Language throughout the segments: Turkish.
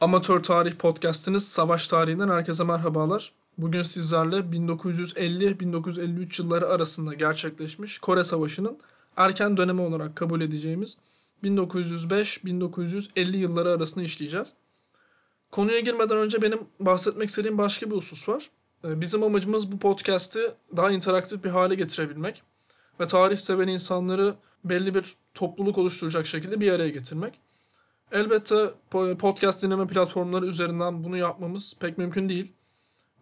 Amatör Tarih Podcast'iniz Savaş Tarihinden herkese merhabalar. Bugün sizlerle 1950-1953 yılları arasında gerçekleşmiş Kore Savaşı'nın erken dönemi olarak kabul edeceğimiz 1905-1950 yılları arasında işleyeceğiz. Konuya girmeden önce benim bahsetmek istediğim başka bir husus var. Ee, bizim amacımız bu podcast'i daha interaktif bir hale getirebilmek ve tarih seven insanları belli bir topluluk oluşturacak şekilde bir araya getirmek. Elbette podcast dinleme platformları üzerinden bunu yapmamız pek mümkün değil.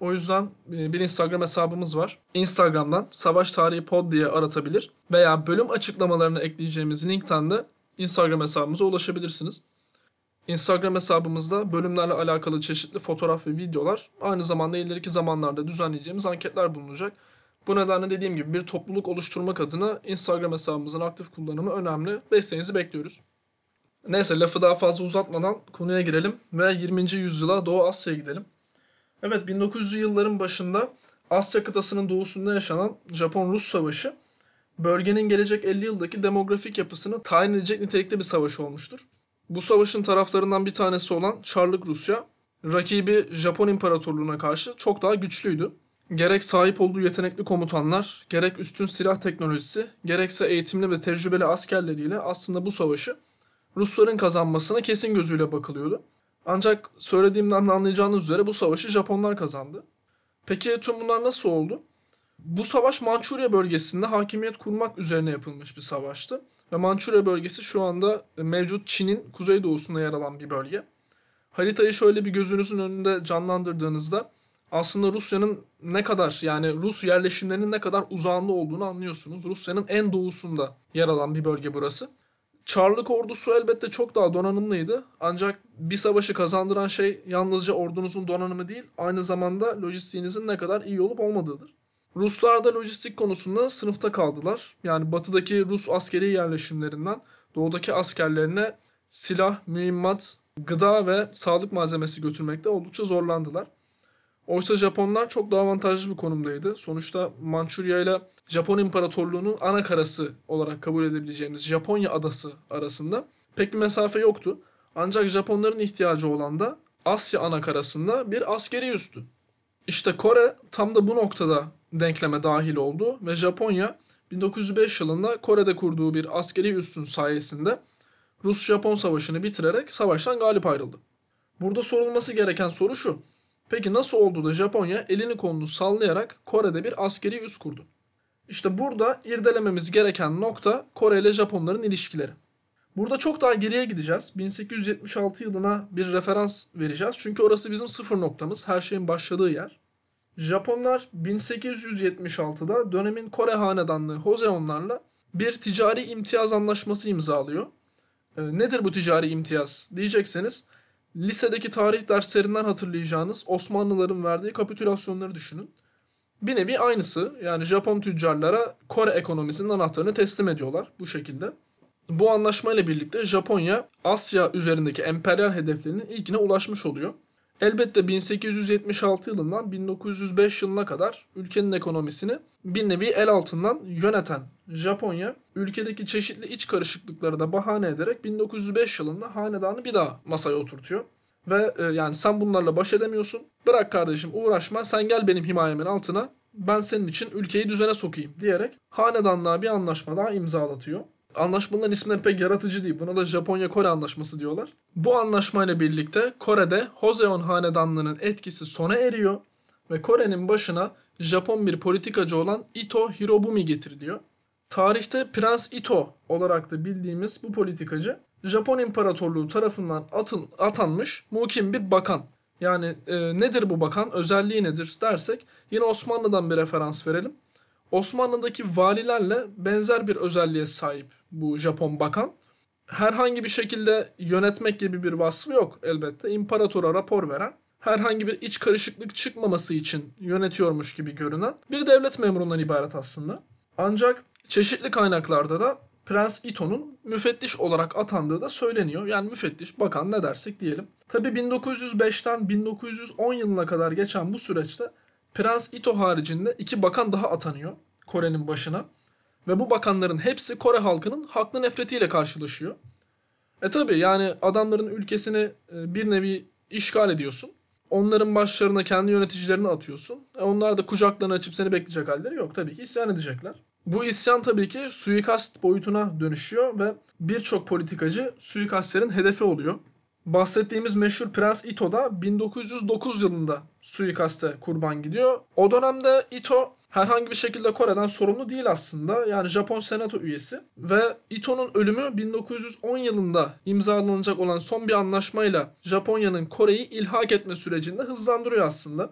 O yüzden e, bir Instagram hesabımız var. Instagram'dan Savaş Tarihi Pod diye aratabilir veya bölüm açıklamalarına ekleyeceğimiz linkten de Instagram hesabımıza ulaşabilirsiniz. Instagram hesabımızda bölümlerle alakalı çeşitli fotoğraf ve videolar, aynı zamanda ileriki zamanlarda düzenleyeceğimiz anketler bulunacak. Bu nedenle dediğim gibi bir topluluk oluşturmak adına Instagram hesabımızın aktif kullanımı önemli. Desteğinizi bekliyoruz. Neyse lafı daha fazla uzatmadan konuya girelim ve 20. yüzyıla Doğu Asya'ya gidelim. Evet 1900'lü yılların başında Asya kıtasının doğusunda yaşanan Japon-Rus savaşı bölgenin gelecek 50 yıldaki demografik yapısını tayin edecek nitelikte bir savaş olmuştur. Bu savaşın taraflarından bir tanesi olan Çarlık Rusya, rakibi Japon İmparatorluğu'na karşı çok daha güçlüydü. Gerek sahip olduğu yetenekli komutanlar, gerek üstün silah teknolojisi, gerekse eğitimli ve tecrübeli askerleriyle aslında bu savaşı Rusların kazanmasına kesin gözüyle bakılıyordu. Ancak söylediğimden anlayacağınız üzere bu savaşı Japonlar kazandı. Peki tüm bunlar nasıl oldu? Bu savaş Mançurya bölgesinde hakimiyet kurmak üzerine yapılmış bir savaştı. Ve Mançurya bölgesi şu anda mevcut Çin'in kuzeydoğusunda yer alan bir bölge. Haritayı şöyle bir gözünüzün önünde canlandırdığınızda aslında Rusya'nın ne kadar yani Rus yerleşimlerinin ne kadar uzağında olduğunu anlıyorsunuz. Rusya'nın en doğusunda yer alan bir bölge burası. Çarlık ordusu elbette çok daha donanımlıydı. Ancak bir savaşı kazandıran şey yalnızca ordunuzun donanımı değil, aynı zamanda lojistiğinizin ne kadar iyi olup olmadığıdır. Ruslar da lojistik konusunda sınıfta kaldılar. Yani batıdaki Rus askeri yerleşimlerinden doğudaki askerlerine silah, mühimmat, gıda ve sağlık malzemesi götürmekte oldukça zorlandılar. Oysa Japonlar çok daha avantajlı bir konumdaydı. Sonuçta Mançurya ile Japon İmparatorluğu'nun ana karası olarak kabul edebileceğimiz Japonya adası arasında pek bir mesafe yoktu. Ancak Japonların ihtiyacı olan da Asya ana karasında bir askeri üstü. İşte Kore tam da bu noktada denkleme dahil oldu ve Japonya 1905 yılında Kore'de kurduğu bir askeri üssün sayesinde Rus-Japon savaşını bitirerek savaştan galip ayrıldı. Burada sorulması gereken soru şu. Peki nasıl oldu da Japonya elini kolunu sallayarak Kore'de bir askeri üs kurdu? İşte burada irdelememiz gereken nokta Kore ile Japonların ilişkileri. Burada çok daha geriye gideceğiz. 1876 yılına bir referans vereceğiz. Çünkü orası bizim sıfır noktamız. Her şeyin başladığı yer. Japonlar 1876'da dönemin Kore hanedanlığı Hoseonlarla bir ticari imtiyaz anlaşması imzalıyor. E, nedir bu ticari imtiyaz diyecekseniz lisedeki tarih derslerinden hatırlayacağınız Osmanlıların verdiği kapitülasyonları düşünün. Bir nevi aynısı yani Japon tüccarlara Kore ekonomisinin anahtarını teslim ediyorlar bu şekilde. Bu anlaşmayla birlikte Japonya Asya üzerindeki emperyal hedeflerinin ilkine ulaşmış oluyor. Elbette 1876 yılından 1905 yılına kadar ülkenin ekonomisini bir nevi el altından yöneten Japonya ülkedeki çeşitli iç karışıklıkları da bahane ederek 1905 yılında hanedanı bir daha masaya oturtuyor. Ve e, yani sen bunlarla baş edemiyorsun. Bırak kardeşim uğraşma sen gel benim himayemin altına. Ben senin için ülkeyi düzene sokayım diyerek hanedanlığa bir anlaşma daha imzalatıyor. Anlaşmanın ismi pek yaratıcı değil. Buna da Japonya-Kore anlaşması diyorlar. Bu anlaşmayla birlikte Kore'de Hoseon hanedanlığının etkisi sona eriyor ve Kore'nin başına Japon bir politikacı olan Ito Hirobumi getiriliyor. Tarihte Prens Ito olarak da bildiğimiz bu politikacı Japon İmparatorluğu tarafından atın, atanmış mukim bir bakan. Yani e, nedir bu bakan, özelliği nedir dersek yine Osmanlı'dan bir referans verelim. Osmanlı'daki valilerle benzer bir özelliğe sahip bu Japon bakan. Herhangi bir şekilde yönetmek gibi bir vasfı yok elbette. İmparatora rapor veren, herhangi bir iç karışıklık çıkmaması için yönetiyormuş gibi görünen bir devlet memurundan ibaret aslında. Ancak çeşitli kaynaklarda da Prens Ito'nun müfettiş olarak atandığı da söyleniyor. Yani müfettiş, bakan ne dersek diyelim. Tabi 1905'ten 1910 yılına kadar geçen bu süreçte Prens Ito haricinde iki bakan daha atanıyor Kore'nin başına. Ve bu bakanların hepsi Kore halkının haklı nefretiyle karşılaşıyor. E tabi yani adamların ülkesini e, bir nevi işgal ediyorsun. Onların başlarına kendi yöneticilerini atıyorsun. E onlar da kucaklarını açıp seni bekleyecek halleri yok. Tabii ki isyan edecekler. Bu isyan tabii ki suikast boyutuna dönüşüyor ve birçok politikacı suikastlerin hedefi oluyor. Bahsettiğimiz meşhur Prens Ito da 1909 yılında suikaste kurban gidiyor. O dönemde Ito herhangi bir şekilde Kore'den sorumlu değil aslında. Yani Japon Senato üyesi ve Ito'nun ölümü 1910 yılında imzalanacak olan son bir anlaşmayla Japonya'nın Kore'yi ilhak etme sürecinde hızlandırıyor aslında.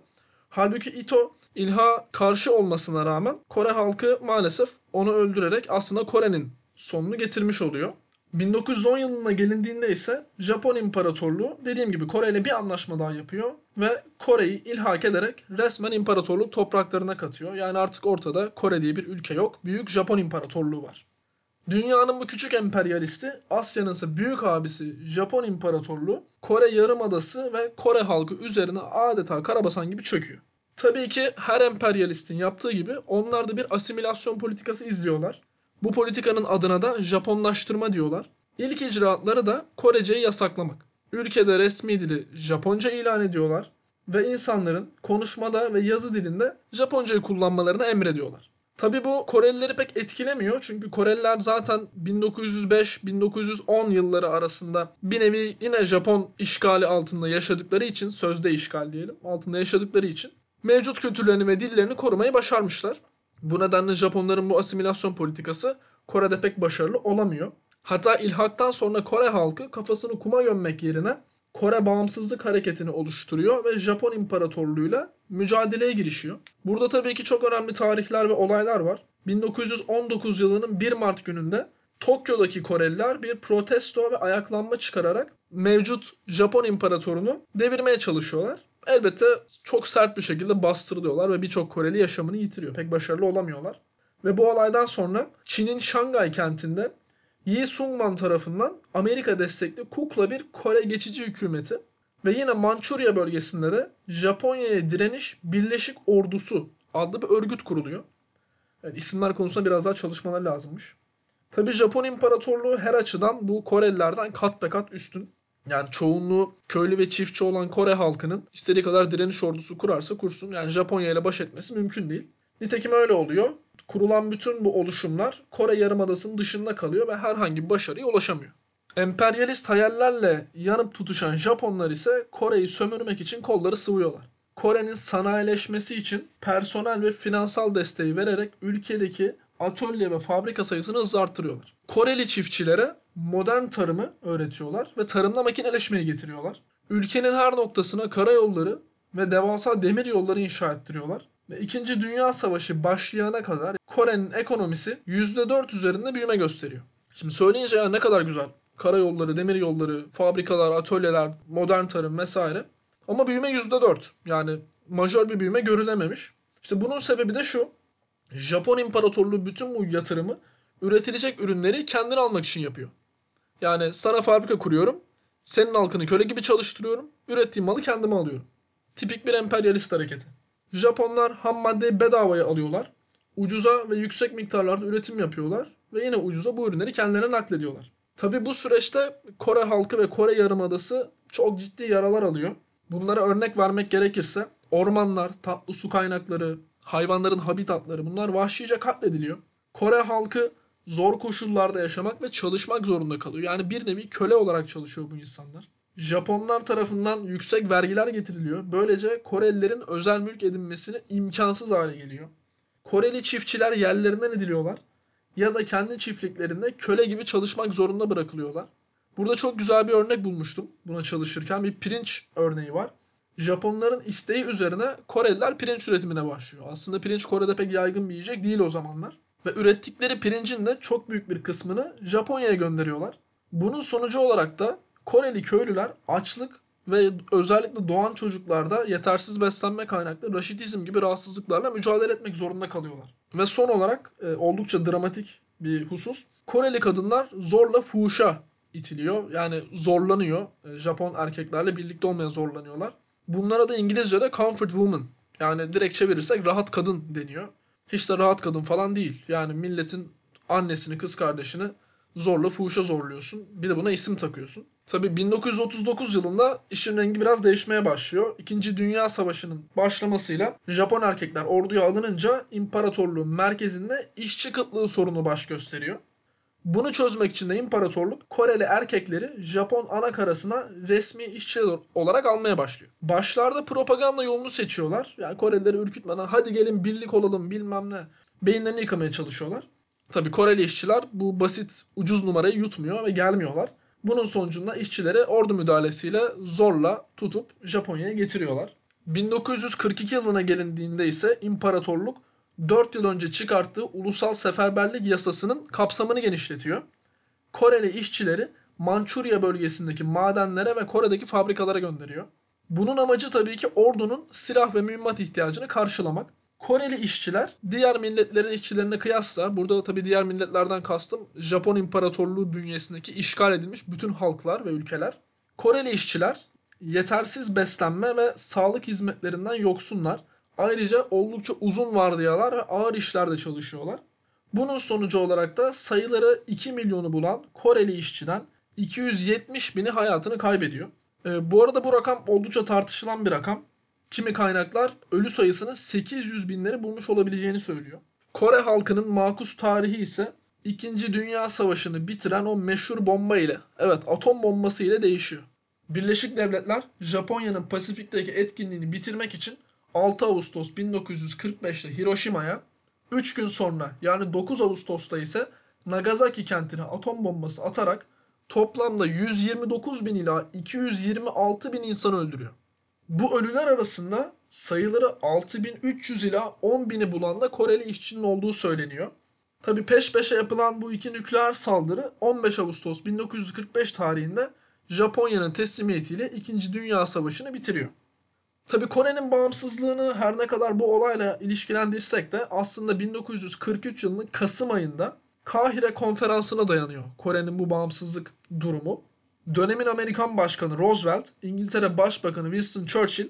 Halbuki Ito ilha karşı olmasına rağmen Kore halkı maalesef onu öldürerek aslında Kore'nin sonunu getirmiş oluyor. 1910 yılına gelindiğinde ise Japon İmparatorluğu dediğim gibi Kore ile bir anlaşma daha yapıyor ve Kore'yi ilhak ederek resmen imparatorluk topraklarına katıyor. Yani artık ortada Kore diye bir ülke yok. Büyük Japon İmparatorluğu var. Dünyanın bu küçük emperyalisti, Asya'nın ise büyük abisi Japon İmparatorluğu, Kore Yarımadası ve Kore halkı üzerine adeta karabasan gibi çöküyor. Tabii ki her emperyalistin yaptığı gibi onlar da bir asimilasyon politikası izliyorlar. Bu politikanın adına da Japonlaştırma diyorlar. İlk icraatları da Koreceyi yasaklamak. Ülkede resmi dili Japonca ilan ediyorlar ve insanların konuşmada ve yazı dilinde Japoncayı kullanmalarını emrediyorlar. Tabi bu Korelileri pek etkilemiyor çünkü Koreliler zaten 1905-1910 yılları arasında bir nevi yine Japon işgali altında yaşadıkları için sözde işgal diyelim altında yaşadıkları için mevcut kültürlerini ve dillerini korumayı başarmışlar. Bu nedenle Japonların bu asimilasyon politikası Kore'de pek başarılı olamıyor. Hatta ilhaktan sonra Kore halkı kafasını kuma gömmek yerine Kore bağımsızlık hareketini oluşturuyor ve Japon İmparatorluğu'yla mücadeleye girişiyor. Burada tabii ki çok önemli tarihler ve olaylar var. 1919 yılının 1 Mart gününde Tokyo'daki Koreliler bir protesto ve ayaklanma çıkararak mevcut Japon İmparatorunu devirmeye çalışıyorlar. Elbette çok sert bir şekilde bastırılıyorlar ve birçok Koreli yaşamını yitiriyor. Pek başarılı olamıyorlar. Ve bu olaydan sonra Çin'in Şangay kentinde Yi Sungman tarafından Amerika destekli kukla bir Kore geçici hükümeti ve yine Mançurya bölgesinde de Japonya'ya direniş Birleşik Ordusu adlı bir örgüt kuruluyor. Yani isimler konusunda biraz daha çalışmalar lazımmış. Tabi Japon İmparatorluğu her açıdan bu Korelilerden kat be kat üstün. Yani çoğunluğu köylü ve çiftçi olan Kore halkının istediği kadar direniş ordusu kurarsa kursun. Yani Japonya ile baş etmesi mümkün değil. Nitekim öyle oluyor. Kurulan bütün bu oluşumlar Kore Yarımadası'nın dışında kalıyor ve herhangi bir başarıya ulaşamıyor. Emperyalist hayallerle yanıp tutuşan Japonlar ise Kore'yi sömürmek için kolları sıvıyorlar. Kore'nin sanayileşmesi için personel ve finansal desteği vererek ülkedeki atölye ve fabrika sayısını hızla arttırıyorlar. Koreli çiftçilere modern tarımı öğretiyorlar ve tarımda makineleşmeyi getiriyorlar. Ülkenin her noktasına karayolları ve devasa demir yolları inşa ettiriyorlar. Ve 2. Dünya Savaşı başlayana kadar Kore'nin ekonomisi %4 üzerinde büyüme gösteriyor. Şimdi söyleyince ya ne kadar güzel. Karayolları, demir yolları, fabrikalar, atölyeler, modern tarım vesaire. Ama büyüme %4. Yani majör bir büyüme görülememiş. İşte bunun sebebi de şu. Japon İmparatorluğu bütün bu yatırımı üretilecek ürünleri kendine almak için yapıyor. Yani sana fabrika kuruyorum. Senin halkını köle gibi çalıştırıyorum. Ürettiğim malı kendime alıyorum. Tipik bir emperyalist hareketi. Japonlar ham maddeyi bedavaya alıyorlar. Ucuza ve yüksek miktarlarda üretim yapıyorlar. Ve yine ucuza bu ürünleri kendilerine naklediyorlar. Tabi bu süreçte Kore halkı ve Kore Yarımadası çok ciddi yaralar alıyor. Bunlara örnek vermek gerekirse ormanlar, tatlı su kaynakları, hayvanların habitatları bunlar vahşice katlediliyor. Kore halkı zor koşullarda yaşamak ve çalışmak zorunda kalıyor. Yani bir nevi köle olarak çalışıyor bu insanlar. Japonlar tarafından yüksek vergiler getiriliyor. Böylece Korelilerin özel mülk edinmesini imkansız hale geliyor. Koreli çiftçiler yerlerinden ediliyorlar ya da kendi çiftliklerinde köle gibi çalışmak zorunda bırakılıyorlar. Burada çok güzel bir örnek bulmuştum buna çalışırken. Bir pirinç örneği var. Japonların isteği üzerine Koreliler pirinç üretimine başlıyor. Aslında pirinç Kore'de pek yaygın bir yiyecek değil o zamanlar. Ve ürettikleri pirincin de çok büyük bir kısmını Japonya'ya gönderiyorlar. Bunun sonucu olarak da Koreli köylüler açlık ve özellikle doğan çocuklarda yetersiz beslenme kaynaklı raşitizm gibi rahatsızlıklarla mücadele etmek zorunda kalıyorlar. Ve son olarak e, oldukça dramatik bir husus. Koreli kadınlar zorla fuhuşa itiliyor. Yani zorlanıyor. E, Japon erkeklerle birlikte olmaya zorlanıyorlar. Bunlara da İngilizce'de comfort woman yani direkt çevirirsek rahat kadın deniyor. Hiç de rahat kadın falan değil. Yani milletin annesini, kız kardeşini zorla fuhuşa zorluyorsun. Bir de buna isim takıyorsun. Tabi 1939 yılında işin rengi biraz değişmeye başlıyor. İkinci Dünya Savaşı'nın başlamasıyla Japon erkekler orduya alınınca imparatorluğun merkezinde işçi kıtlığı sorunu baş gösteriyor. Bunu çözmek için de imparatorluk Koreli erkekleri Japon ana karasına resmi işçi olarak almaya başlıyor. Başlarda propaganda yolunu seçiyorlar. Yani Korelileri ürkütmeden hadi gelin birlik olalım bilmem ne. Beyinlerini yıkamaya çalışıyorlar. Tabi Koreli işçiler bu basit ucuz numarayı yutmuyor ve gelmiyorlar. Bunun sonucunda işçileri ordu müdahalesiyle zorla tutup Japonya'ya getiriyorlar. 1942 yılına gelindiğinde ise imparatorluk 4 yıl önce çıkarttığı ulusal seferberlik yasasının kapsamını genişletiyor. Koreli işçileri Mançurya bölgesindeki madenlere ve Kore'deki fabrikalara gönderiyor. Bunun amacı tabii ki ordunun silah ve mühimmat ihtiyacını karşılamak. Koreli işçiler diğer milletlerin işçilerine kıyasla burada da tabii diğer milletlerden kastım Japon İmparatorluğu bünyesindeki işgal edilmiş bütün halklar ve ülkeler. Koreli işçiler yetersiz beslenme ve sağlık hizmetlerinden yoksunlar. Ayrıca oldukça uzun vardiyalar ve ağır işlerde çalışıyorlar. Bunun sonucu olarak da sayıları 2 milyonu bulan Koreli işçiden 270 bini hayatını kaybediyor. Ee, bu arada bu rakam oldukça tartışılan bir rakam. Kimi kaynaklar ölü sayısının 800 binleri bulmuş olabileceğini söylüyor. Kore halkının makus tarihi ise 2. Dünya Savaşı'nı bitiren o meşhur bomba ile, evet atom bombası ile değişiyor. Birleşik Devletler Japonya'nın Pasifik'teki etkinliğini bitirmek için 6 Ağustos 1945'te Hiroşima'ya, 3 gün sonra yani 9 Ağustos'ta ise Nagasaki kentine atom bombası atarak toplamda 129 bin ila 226 bin insan öldürüyor. Bu ölüler arasında sayıları 6300 ila 10.000'i bulan da Koreli işçinin olduğu söyleniyor. Tabi peş peşe yapılan bu iki nükleer saldırı 15 Ağustos 1945 tarihinde Japonya'nın teslimiyetiyle 2. Dünya Savaşı'nı bitiriyor. Tabi Kore'nin bağımsızlığını her ne kadar bu olayla ilişkilendirsek de aslında 1943 yılının Kasım ayında Kahire konferansına dayanıyor Kore'nin bu bağımsızlık durumu dönemin Amerikan Başkanı Roosevelt, İngiltere Başbakanı Winston Churchill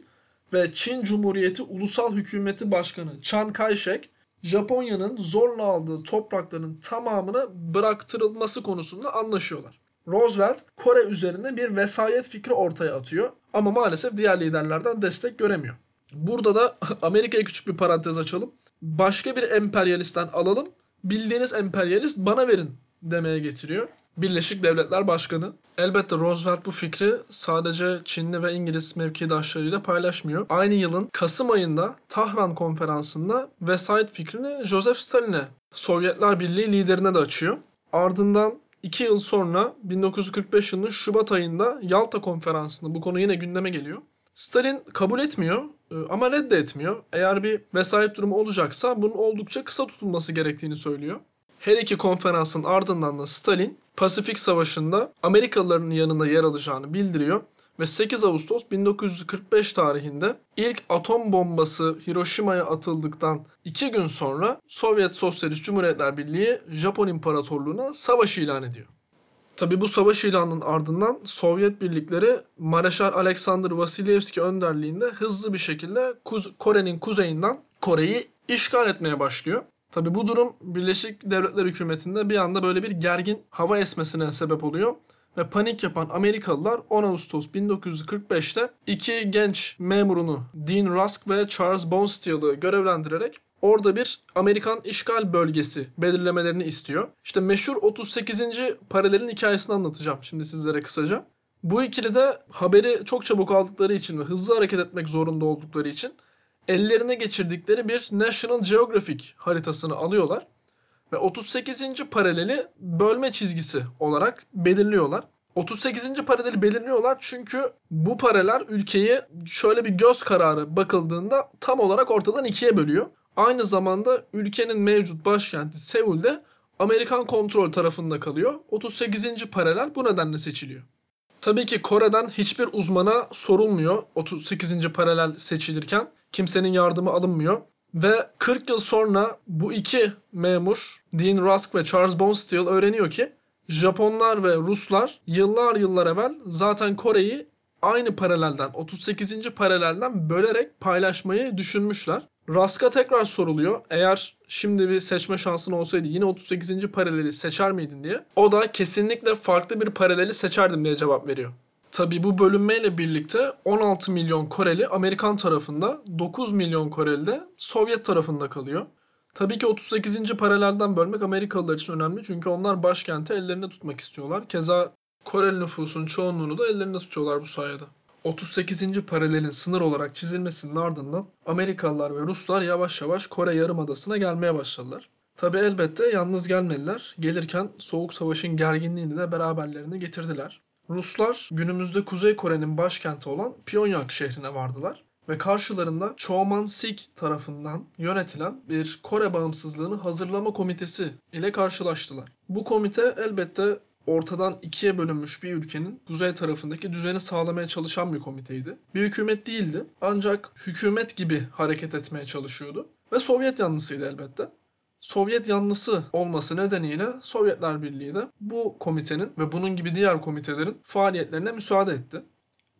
ve Çin Cumhuriyeti Ulusal Hükümeti Başkanı Chiang Kai-shek, Japonya'nın zorla aldığı toprakların tamamını bıraktırılması konusunda anlaşıyorlar. Roosevelt Kore üzerinde bir vesayet fikri ortaya atıyor ama maalesef diğer liderlerden destek göremiyor. Burada da Amerika'ya küçük bir parantez açalım. Başka bir emperyalistten alalım, bildiğiniz emperyalist bana verin demeye getiriyor. Birleşik Devletler Başkanı. Elbette Roosevelt bu fikri sadece Çinli ve İngiliz mevkidaşlarıyla paylaşmıyor. Aynı yılın Kasım ayında Tahran konferansında vesayet fikrini Joseph Stalin'e Sovyetler Birliği liderine de açıyor. Ardından 2 yıl sonra 1945 yılının Şubat ayında Yalta konferansında bu konu yine gündeme geliyor. Stalin kabul etmiyor e, ama reddetmiyor. Eğer bir vesayet durumu olacaksa bunun oldukça kısa tutulması gerektiğini söylüyor. Her iki konferansın ardından da Stalin Pasifik Savaşı'nda Amerikalıların yanında yer alacağını bildiriyor ve 8 Ağustos 1945 tarihinde ilk atom bombası Hiroşima'ya atıldıktan 2 gün sonra Sovyet Sosyalist Cumhuriyetler Birliği Japon İmparatorluğu'na savaş ilan ediyor. Tabi bu savaş ilanının ardından Sovyet birlikleri Mareşal Alexander Vasilyevski önderliğinde hızlı bir şekilde Kuz Kore'nin kuzeyinden Kore'yi işgal etmeye başlıyor. Tabi bu durum Birleşik Devletler hükümetinde bir anda böyle bir gergin hava esmesine sebep oluyor. Ve panik yapan Amerikalılar 10 Ağustos 1945'te iki genç memurunu Dean Rusk ve Charles Bonesteel'ı görevlendirerek orada bir Amerikan işgal bölgesi belirlemelerini istiyor. İşte meşhur 38. paralelin hikayesini anlatacağım şimdi sizlere kısaca. Bu ikili de haberi çok çabuk aldıkları için ve hızlı hareket etmek zorunda oldukları için ellerine geçirdikleri bir National Geographic haritasını alıyorlar ve 38. paraleli bölme çizgisi olarak belirliyorlar. 38. paraleli belirliyorlar çünkü bu paralel ülkeyi şöyle bir göz kararı bakıldığında tam olarak ortadan ikiye bölüyor. Aynı zamanda ülkenin mevcut başkenti Seul'de Amerikan kontrol tarafında kalıyor. 38. paralel bu nedenle seçiliyor. Tabii ki Kore'den hiçbir uzmana sorulmuyor 38. paralel seçilirken kimsenin yardımı alınmıyor. Ve 40 yıl sonra bu iki memur Dean Rusk ve Charles Bonesteel öğreniyor ki Japonlar ve Ruslar yıllar yıllar evvel zaten Kore'yi aynı paralelden 38. paralelden bölerek paylaşmayı düşünmüşler. Rask'a tekrar soruluyor. Eğer şimdi bir seçme şansın olsaydı yine 38. paraleli seçer miydin diye. O da kesinlikle farklı bir paraleli seçerdim diye cevap veriyor. Tabi bu bölünmeyle birlikte 16 milyon Koreli Amerikan tarafında, 9 milyon Koreli de Sovyet tarafında kalıyor. Tabii ki 38. paralelden bölmek Amerikalılar için önemli çünkü onlar başkenti ellerinde tutmak istiyorlar. Keza Koreli nüfusun çoğunluğunu da ellerinde tutuyorlar bu sayede. 38. paralelin sınır olarak çizilmesinin ardından Amerikalılar ve Ruslar yavaş yavaş Kore Yarımadası'na gelmeye başladılar. Tabi elbette yalnız gelmediler. Gelirken Soğuk Savaş'ın gerginliğini de beraberlerine getirdiler. Ruslar günümüzde Kuzey Kore'nin başkenti olan Pyongyang şehrine vardılar ve karşılarında Choman-sik tarafından yönetilen bir Kore bağımsızlığını hazırlama komitesi ile karşılaştılar. Bu komite elbette ortadan ikiye bölünmüş bir ülkenin kuzey tarafındaki düzeni sağlamaya çalışan bir komiteydi. Bir hükümet değildi ancak hükümet gibi hareket etmeye çalışıyordu ve Sovyet yanlısıydı elbette. Sovyet yanlısı olması nedeniyle Sovyetler Birliği de bu komitenin ve bunun gibi diğer komitelerin faaliyetlerine müsaade etti.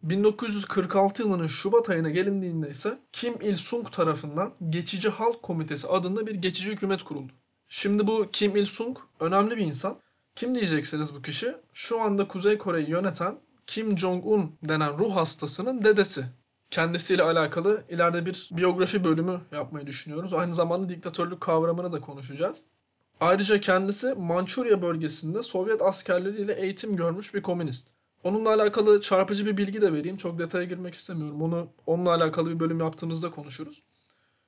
1946 yılının Şubat ayına gelindiğinde ise Kim Il-sung tarafından Geçici Halk Komitesi adında bir geçici hükümet kuruldu. Şimdi bu Kim Il-sung önemli bir insan. Kim diyeceksiniz bu kişi? Şu anda Kuzey Kore'yi yöneten Kim Jong-un denen ruh hastasının dedesi. Kendisiyle alakalı ileride bir biyografi bölümü yapmayı düşünüyoruz. Aynı zamanda diktatörlük kavramını da konuşacağız. Ayrıca kendisi Mançurya bölgesinde Sovyet askerleriyle eğitim görmüş bir komünist. Onunla alakalı çarpıcı bir bilgi de vereyim. Çok detaya girmek istemiyorum. Onu onunla alakalı bir bölüm yaptığımızda konuşuruz.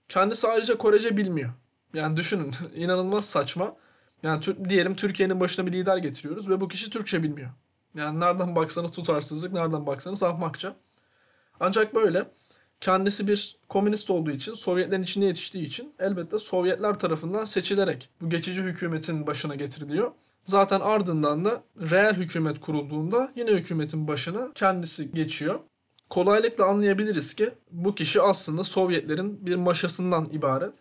Kendisi ayrıca Korece bilmiyor. Yani düşünün inanılmaz saçma. Yani diyelim Türkiye'nin başına bir lider getiriyoruz ve bu kişi Türkçe bilmiyor. Yani nereden baksanız tutarsızlık, nereden baksanız ahmakça. Ancak böyle kendisi bir komünist olduğu için, Sovyetlerin içinde yetiştiği için elbette Sovyetler tarafından seçilerek bu geçici hükümetin başına getiriliyor. Zaten ardından da reel hükümet kurulduğunda yine hükümetin başına kendisi geçiyor. Kolaylıkla anlayabiliriz ki bu kişi aslında Sovyetlerin bir maşasından ibaret.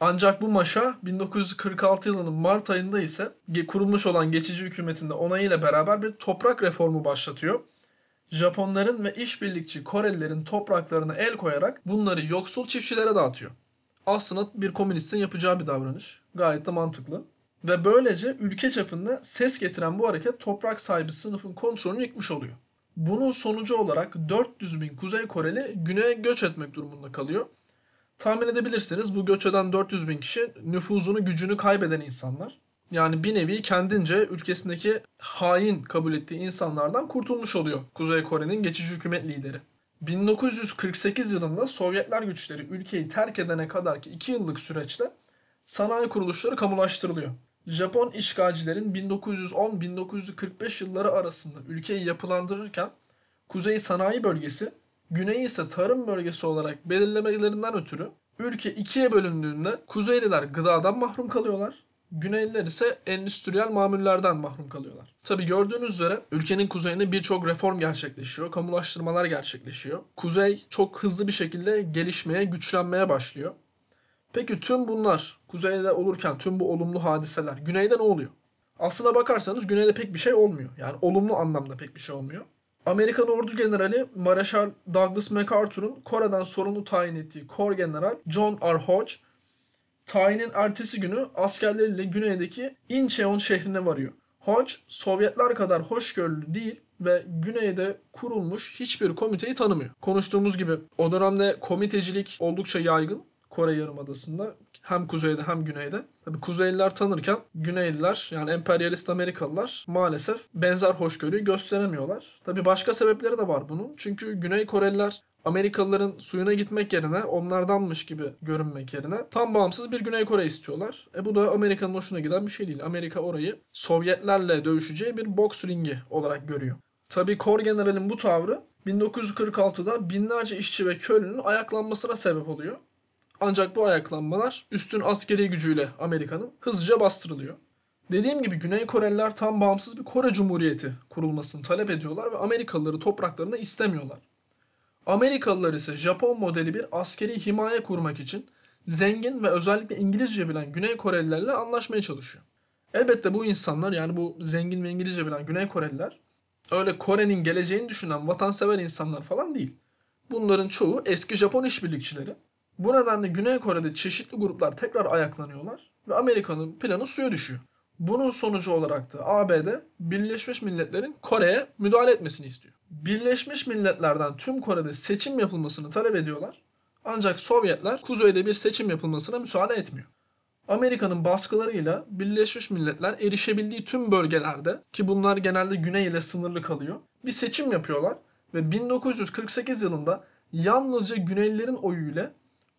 Ancak bu maşa 1946 yılının Mart ayında ise kurulmuş olan geçici hükümetin de onayıyla beraber bir toprak reformu başlatıyor. Japonların ve işbirlikçi Korelilerin topraklarına el koyarak bunları yoksul çiftçilere dağıtıyor. Aslında bir komünistin yapacağı bir davranış. Gayet de mantıklı. Ve böylece ülke çapında ses getiren bu hareket toprak sahibi sınıfın kontrolünü yıkmış oluyor. Bunun sonucu olarak 400 bin Kuzey Koreli güneye göç etmek durumunda kalıyor. Tahmin edebilirsiniz bu göç eden 400 bin kişi nüfuzunu gücünü kaybeden insanlar. Yani bir nevi kendince ülkesindeki hain kabul ettiği insanlardan kurtulmuş oluyor Kuzey Kore'nin geçici hükümet lideri. 1948 yılında Sovyetler güçleri ülkeyi terk edene kadar ki 2 yıllık süreçte sanayi kuruluşları kamulaştırılıyor. Japon işgalcilerin 1910-1945 yılları arasında ülkeyi yapılandırırken Kuzey Sanayi Bölgesi, Güney ise tarım bölgesi olarak belirlemelerinden ötürü ülke ikiye bölündüğünde Kuzeyliler gıdadan mahrum kalıyorlar. Güneyliler ise endüstriyel mamullerden mahrum kalıyorlar. Tabi gördüğünüz üzere ülkenin kuzeyinde birçok reform gerçekleşiyor, kamulaştırmalar gerçekleşiyor. Kuzey çok hızlı bir şekilde gelişmeye, güçlenmeye başlıyor. Peki tüm bunlar kuzeyde olurken tüm bu olumlu hadiseler güneyde ne oluyor? Aslına bakarsanız güneyde pek bir şey olmuyor. Yani olumlu anlamda pek bir şey olmuyor. Amerikan Ordu Generali Mareşal Douglas MacArthur'un Kore'den sorumlu tayin ettiği Kor General John R. Hodge tayinin ertesi günü askerleriyle güneydeki Incheon şehrine varıyor. Hodge Sovyetler kadar hoşgörülü değil ve güneyde kurulmuş hiçbir komiteyi tanımıyor. Konuştuğumuz gibi o dönemde komitecilik oldukça yaygın Kore Yarımadası'nda hem kuzeyde hem güneyde. Tabii Kuzeyliler tanırken Güneyliler yani emperyalist Amerikalılar maalesef benzer hoşgörüyü gösteremiyorlar. Tabii başka sebepleri de var bunun. Çünkü Güney Koreliler Amerikalıların suyuna gitmek yerine onlardanmış gibi görünmek yerine tam bağımsız bir Güney Kore istiyorlar. E bu da Amerika'nın hoşuna giden bir şey değil. Amerika orayı Sovyetlerle dövüşeceği bir boks ringi olarak görüyor. Tabii Kor General'in bu tavrı 1946'da binlerce işçi ve köylünün ayaklanmasına sebep oluyor. Ancak bu ayaklanmalar üstün askeri gücüyle Amerika'nın hızlıca bastırılıyor. Dediğim gibi Güney Koreliler tam bağımsız bir Kore Cumhuriyeti kurulmasını talep ediyorlar ve Amerikalıları topraklarında istemiyorlar. Amerikalılar ise Japon modeli bir askeri himaye kurmak için zengin ve özellikle İngilizce bilen Güney Korelilerle anlaşmaya çalışıyor. Elbette bu insanlar yani bu zengin ve İngilizce bilen Güney Koreliler öyle Kore'nin geleceğini düşünen vatansever insanlar falan değil. Bunların çoğu eski Japon işbirlikçileri Bu nedenle Güney Kore'de çeşitli gruplar tekrar ayaklanıyorlar ve Amerika'nın planı suya düşüyor. Bunun sonucu olarak da ABD Birleşmiş Milletler'in Kore'ye müdahale etmesini istiyor. Birleşmiş Milletler'den tüm Kore'de seçim yapılmasını talep ediyorlar. Ancak Sovyetler kuzeyde bir seçim yapılmasına müsaade etmiyor. Amerika'nın baskılarıyla Birleşmiş Milletler erişebildiği tüm bölgelerde ki bunlar genelde güney ile sınırlı kalıyor bir seçim yapıyorlar ve 1948 yılında yalnızca Güneylilerin oyuyla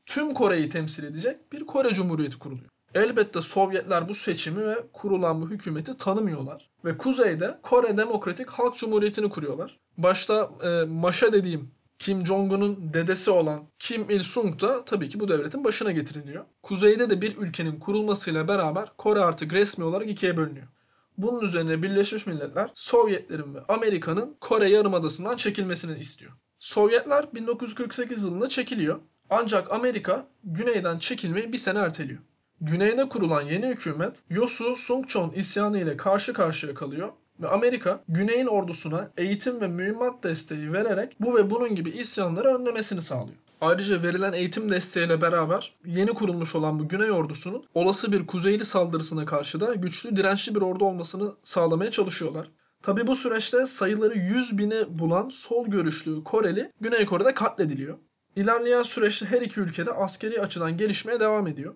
tüm Kore'yi temsil edecek bir Kore Cumhuriyeti kuruluyor. Elbette Sovyetler bu seçimi ve kurulan bu hükümeti tanımıyorlar. Ve kuzeyde Kore Demokratik Halk Cumhuriyeti'ni kuruyorlar. Başta e, Maşa dediğim Kim Jong-un'un dedesi olan Kim Il-sung da tabii ki bu devletin başına getiriliyor. Kuzeyde de bir ülkenin kurulmasıyla beraber Kore artık resmi olarak ikiye bölünüyor. Bunun üzerine Birleşmiş Milletler Sovyetlerin ve Amerika'nın Kore Yarımadası'ndan çekilmesini istiyor. Sovyetler 1948 yılında çekiliyor. Ancak Amerika güneyden çekilmeyi bir sene erteliyor. Güneyde kurulan yeni hükümet Yosu Sungchon isyanı ile karşı karşıya kalıyor ve Amerika Güney'in ordusuna eğitim ve mühimmat desteği vererek bu ve bunun gibi isyanları önlemesini sağlıyor. Ayrıca verilen eğitim desteğiyle beraber yeni kurulmuş olan bu Güney ordusunun olası bir kuzeyli saldırısına karşı da güçlü dirençli bir ordu olmasını sağlamaya çalışıyorlar. Tabi bu süreçte sayıları 100 bini bulan sol görüşlü Koreli Güney Kore'de katlediliyor. İlerleyen süreçte her iki ülkede askeri açıdan gelişmeye devam ediyor.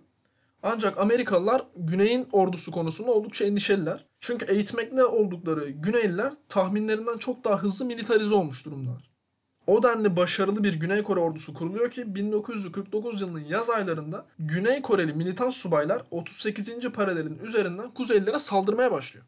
Ancak Amerikalılar Güney'in ordusu konusunda oldukça endişeliler. Çünkü eğitmekte oldukları Güneyliler tahminlerinden çok daha hızlı militarize olmuş durumdalar. O denli başarılı bir Güney Kore ordusu kuruluyor ki 1949 yılının yaz aylarında Güney Koreli militan subaylar 38. paralelin üzerinden Kuzeylilere saldırmaya başlıyor.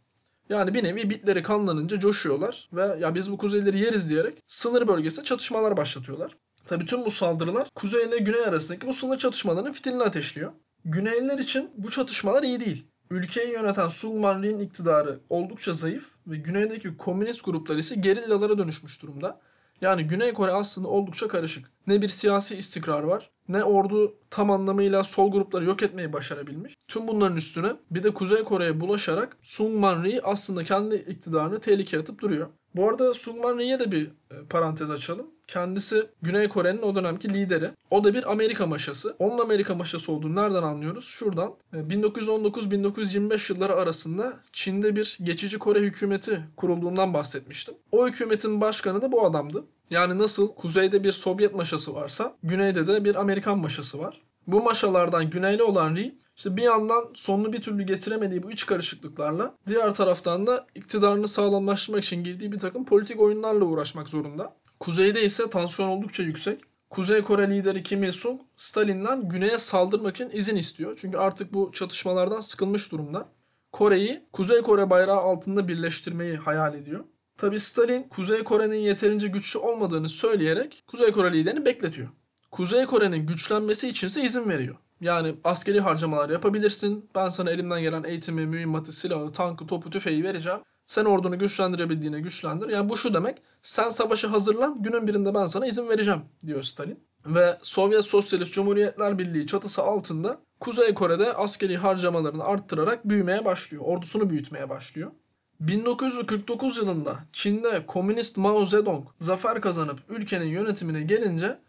Yani bir nevi bitleri kanlanınca coşuyorlar ve ya biz bu Kuzeylileri yeriz diyerek sınır bölgesinde çatışmalar başlatıyorlar. Tabi tüm bu saldırılar Kuzey ile Güney arasındaki bu sınır çatışmalarının fitilini ateşliyor. Güneyliler için bu çatışmalar iyi değil. Ülkeyi yöneten Sungman Rhee'nin iktidarı oldukça zayıf ve güneydeki komünist gruplar ise gerillalara dönüşmüş durumda. Yani Güney Kore aslında oldukça karışık. Ne bir siyasi istikrar var, ne ordu tam anlamıyla sol grupları yok etmeyi başarabilmiş. Tüm bunların üstüne bir de Kuzey Kore'ye bulaşarak Sungman Rhee aslında kendi iktidarını tehlikeye atıp duruyor. Bu arada Sungman Rhee'ye de bir e, parantez açalım. Kendisi Güney Kore'nin o dönemki lideri. O da bir Amerika maşası. Onun Amerika maşası olduğunu nereden anlıyoruz? Şuradan 1919-1925 e, yılları arasında Çin'de bir geçici Kore hükümeti kurulduğundan bahsetmiştim. O hükümetin başkanı da bu adamdı. Yani nasıl kuzeyde bir Sovyet maşası varsa güneyde de bir Amerikan maşası var. Bu maşalardan güneyli olan Ri işte bir yandan sonunu bir türlü getiremediği bu iç karışıklıklarla diğer taraftan da iktidarını sağlamlaştırmak için girdiği bir takım politik oyunlarla uğraşmak zorunda. Kuzeyde ise tansiyon oldukça yüksek. Kuzey Kore lideri Kim Il-sung Stalin'den güneye saldırmak için izin istiyor. Çünkü artık bu çatışmalardan sıkılmış durumda. Kore'yi Kuzey Kore bayrağı altında birleştirmeyi hayal ediyor. Tabi Stalin Kuzey Kore'nin yeterince güçlü olmadığını söyleyerek Kuzey Kore liderini bekletiyor. Kuzey Kore'nin güçlenmesi içinse izin veriyor. Yani askeri harcamalar yapabilirsin. Ben sana elimden gelen eğitimi, mühimmatı, silahı, tankı, topu, tüfeği vereceğim. Sen ordunu güçlendirebildiğine güçlendir. Yani bu şu demek. Sen savaşa hazırlan. Günün birinde ben sana izin vereceğim diyor Stalin. Ve Sovyet Sosyalist Cumhuriyetler Birliği çatısı altında Kuzey Kore'de askeri harcamalarını arttırarak büyümeye başlıyor. Ordusunu büyütmeye başlıyor. 1949 yılında Çin'de komünist Mao Zedong zafer kazanıp ülkenin yönetimine gelince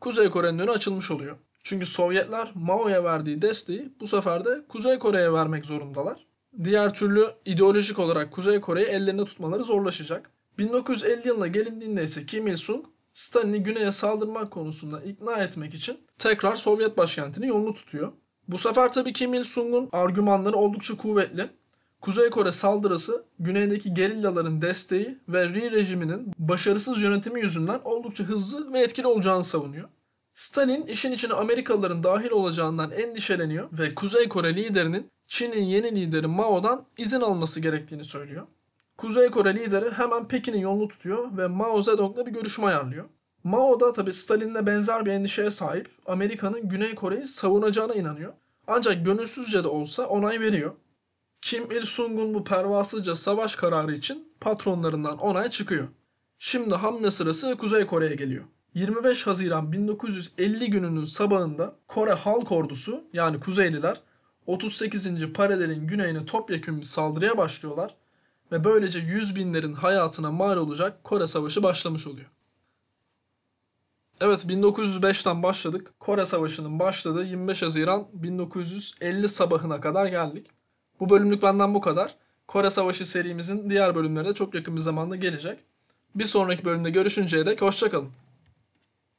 Kuzey Kore'nin önü açılmış oluyor. Çünkü Sovyetler Mao'ya verdiği desteği bu sefer de Kuzey Kore'ye vermek zorundalar. Diğer türlü ideolojik olarak Kuzey Kore'yi ellerinde tutmaları zorlaşacak. 1950 yılına gelindiğinde ise Kim Il-sung Stalin'i güneye saldırmak konusunda ikna etmek için tekrar Sovyet başkentini yolunu tutuyor. Bu sefer tabii Kim Il-sung'un argümanları oldukça kuvvetli. Kuzey Kore saldırısı güneydeki gerillaların desteği ve Ri rejiminin başarısız yönetimi yüzünden oldukça hızlı ve etkili olacağını savunuyor. Stalin işin içine Amerikalıların dahil olacağından endişeleniyor ve Kuzey Kore liderinin Çin'in yeni lideri Mao'dan izin alması gerektiğini söylüyor. Kuzey Kore lideri hemen Pekin'in yolunu tutuyor ve Mao Zedong'la bir görüşme ayarlıyor. Mao da tabi Stalin'le benzer bir endişeye sahip Amerika'nın Güney Kore'yi savunacağına inanıyor. Ancak gönülsüzce de olsa onay veriyor. Kim Il-sung'un bu pervasızca savaş kararı için patronlarından onay çıkıyor. Şimdi hamle sırası Kuzey Kore'ye geliyor. 25 Haziran 1950 gününün sabahında Kore Halk Ordusu yani Kuzeyliler 38. paralelin güneyine topyekun bir saldırıya başlıyorlar ve böylece yüz binlerin hayatına mal olacak Kore Savaşı başlamış oluyor. Evet 1905'ten başladık. Kore Savaşı'nın başladığı 25 Haziran 1950 sabahına kadar geldik. Bu bölümlük benden bu kadar. Kore Savaşı serimizin diğer bölümleri de çok yakın bir zamanda gelecek. Bir sonraki bölümde görüşünceye dek hoşçakalın.